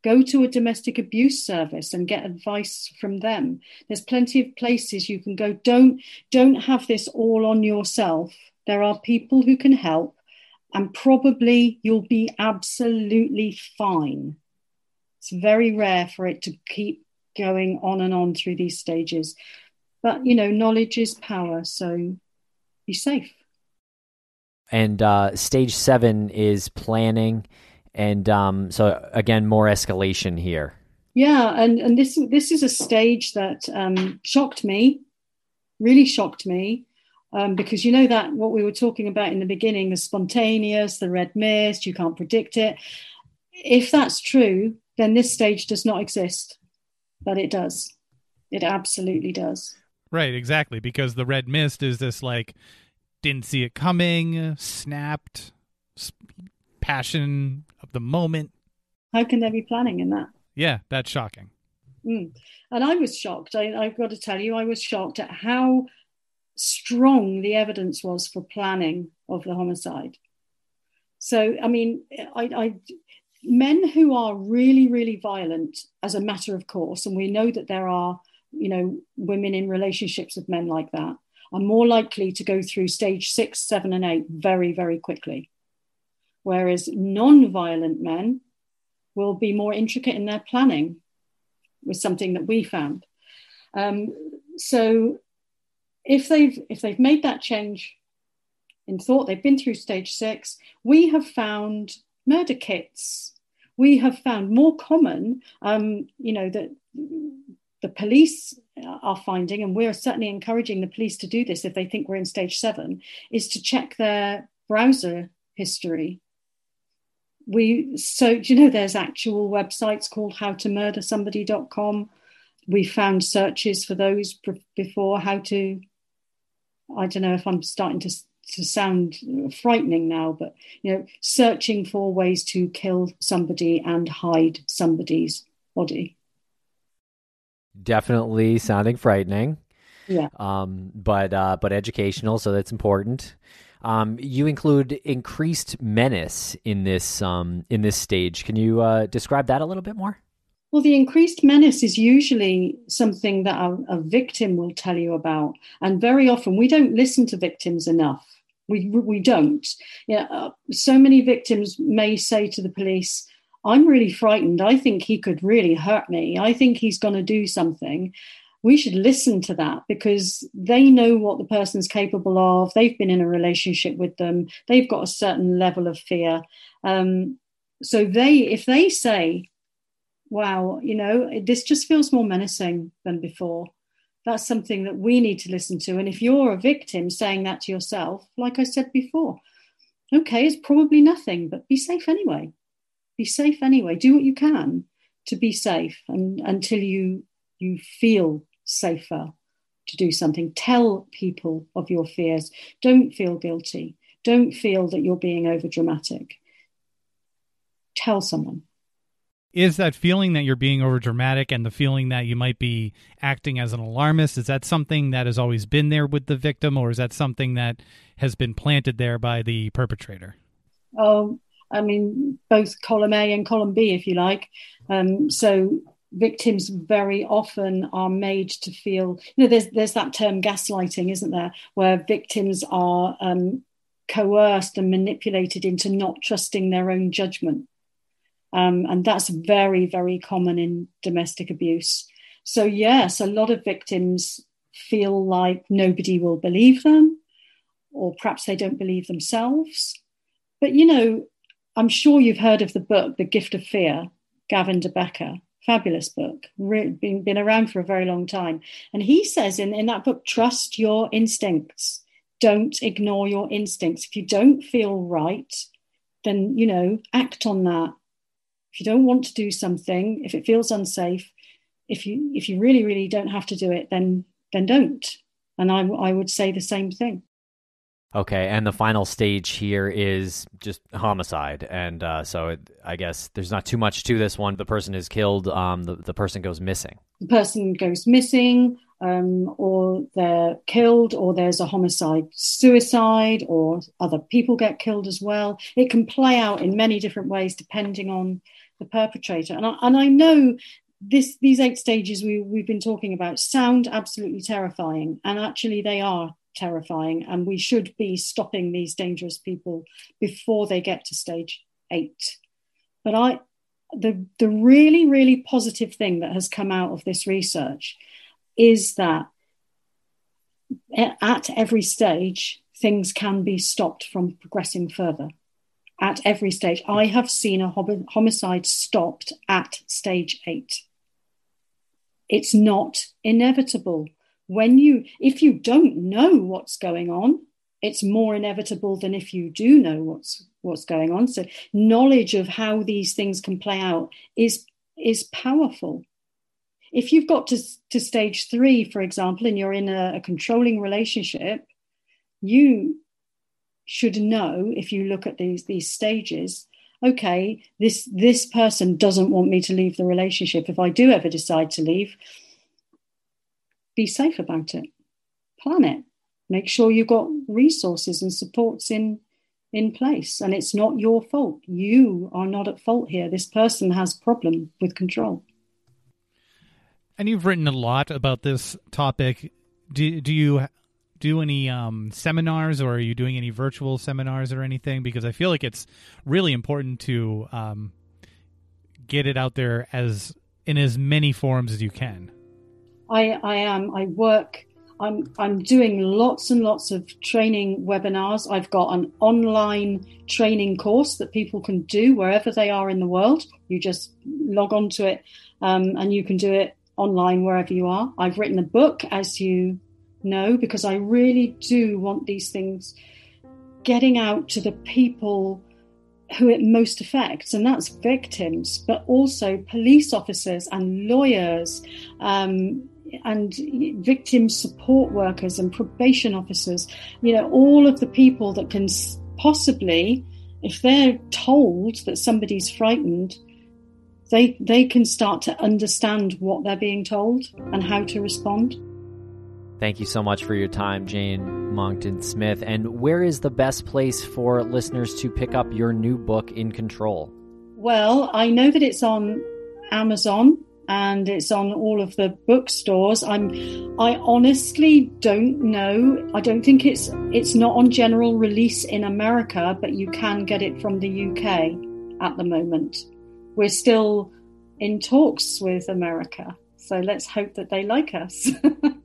Go to a domestic abuse service and get advice from them. There's plenty of places you can go. Don't don't have this all on yourself. There are people who can help. and probably you'll be absolutely fine. It's very rare for it to keep going on and on through these stages. But, you know, knowledge is power. So be safe. And uh, stage seven is planning. And um, so, again, more escalation here. Yeah. And, and this, this is a stage that um, shocked me, really shocked me. Um, because you know that what we were talking about in the beginning, the spontaneous, the red mist, you can't predict it. If that's true, then this stage does not exist, but it does. It absolutely does. Right, exactly. Because the red mist is this like didn't see it coming, snapped, passion of the moment. How can there be planning in that? Yeah, that's shocking. Mm. And I was shocked. I, I've got to tell you, I was shocked at how strong the evidence was for planning of the homicide. So, I mean, I, I, men who are really, really violent, as a matter of course, and we know that there are, you know, women in relationships with men like that, are more likely to go through stage six, seven, and eight very, very quickly. Whereas non violent men will be more intricate in their planning, was something that we found. Um, so if they've if they've made that change in thought, they've been through stage six. We have found murder kits. We have found more common, um, you know, that the police are finding, and we're certainly encouraging the police to do this if they think we're in stage seven, is to check their browser history. We so you know there's actual websites called howtomurdersomebody.com. We found searches for those before how to I don't know if I'm starting to to sound frightening now, but you know, searching for ways to kill somebody and hide somebody's body. Definitely sounding frightening. Yeah. Um, but uh, but educational, so that's important. Um, you include increased menace in this um, in this stage. Can you uh, describe that a little bit more? Well, the increased menace is usually something that a, a, victim will tell you about, and very often we don't listen to victims enough. We we don't. Yeah, uh, so many victims may say to the police, "I'm really frightened. I think he could really hurt me. I think he's going to do something." We should listen to that because they know what the person's capable of. They've been in a relationship with them. They've got a certain level of fear. Um, so they, if they say, wow, you know, this just feels more menacing than before. That's something that we need to listen to. And if you're a victim saying that to yourself, like I said before, okay, it's probably nothing, but be safe anyway. Be safe anyway. Do what you can to be safe and until you you feel safer to do something. Tell people of your fears. Don't feel guilty. Don't feel that you're being over dramatic. Tell someone is that feeling that you're being over dramatic and the feeling that you might be acting as an alarmist is that something that has always been there with the victim or is that something that has been planted there by the perpetrator oh i mean both column a and column b if you like um, so victims very often are made to feel you know there's there's that term gaslighting isn't there where victims are um, coerced and manipulated into not trusting their own judgment um, and that's very, very common in domestic abuse. So, yes, a lot of victims feel like nobody will believe them, or perhaps they don't believe themselves. But, you know, I'm sure you've heard of the book, The Gift of Fear, Gavin de Becker. Fabulous book, been, been around for a very long time. And he says in, in that book, trust your instincts. Don't ignore your instincts. If you don't feel right, then, you know, act on that if you don't want to do something, if it feels unsafe, if you if you really really don't have to do it, then then don't. And I I would say the same thing. Okay, and the final stage here is just homicide, and uh, so it, I guess there's not too much to this one. The person is killed. Um, the the person goes missing. The person goes missing, um, or they're killed, or there's a homicide, suicide, or other people get killed as well. It can play out in many different ways depending on the perpetrator. And I, and I know this these eight stages we, we've been talking about sound absolutely terrifying, and actually they are terrifying, and we should be stopping these dangerous people before they get to stage eight. But I, the the really really positive thing that has come out of this research is that at every stage things can be stopped from progressing further at every stage. I have seen a homicide stopped at stage eight. It's not inevitable. When you, if you don't know what's going on, it's more inevitable than if you do know what's what's going on. So knowledge of how these things can play out is is powerful. If you've got to, to stage three, for example, and you're in a, a controlling relationship, you should know if you look at these these stages okay this this person doesn't want me to leave the relationship if i do ever decide to leave be safe about it. Plan it. Make sure you've got resources and supports in in place. And it's not your fault. You are not at fault here. This person has problem with control. And you've written a lot about this topic. Do, do you do any um, seminars or are you doing any virtual seminars or anything? Because I feel like it's really important to um, get it out there as in as many forms as you can. I, I am. I work. I'm I'm doing lots and lots of training webinars. I've got an online training course that people can do wherever they are in the world. You just log on to it, um, and you can do it online wherever you are. I've written a book, as you know, because I really do want these things getting out to the people who it most affects, and that's victims, but also police officers and lawyers. Um, and victim support workers and probation officers, you know, all of the people that can possibly, if they're told that somebody's frightened, they they can start to understand what they're being told and how to respond. Thank you so much for your time, Jane Monckton Smith. And where is the best place for listeners to pick up your new book, In Control? Well, I know that it's on Amazon and it's on all of the bookstores. I'm I honestly don't know. I don't think it's it's not on general release in America, but you can get it from the UK at the moment. We're still in talks with America. So let's hope that they like us. *laughs*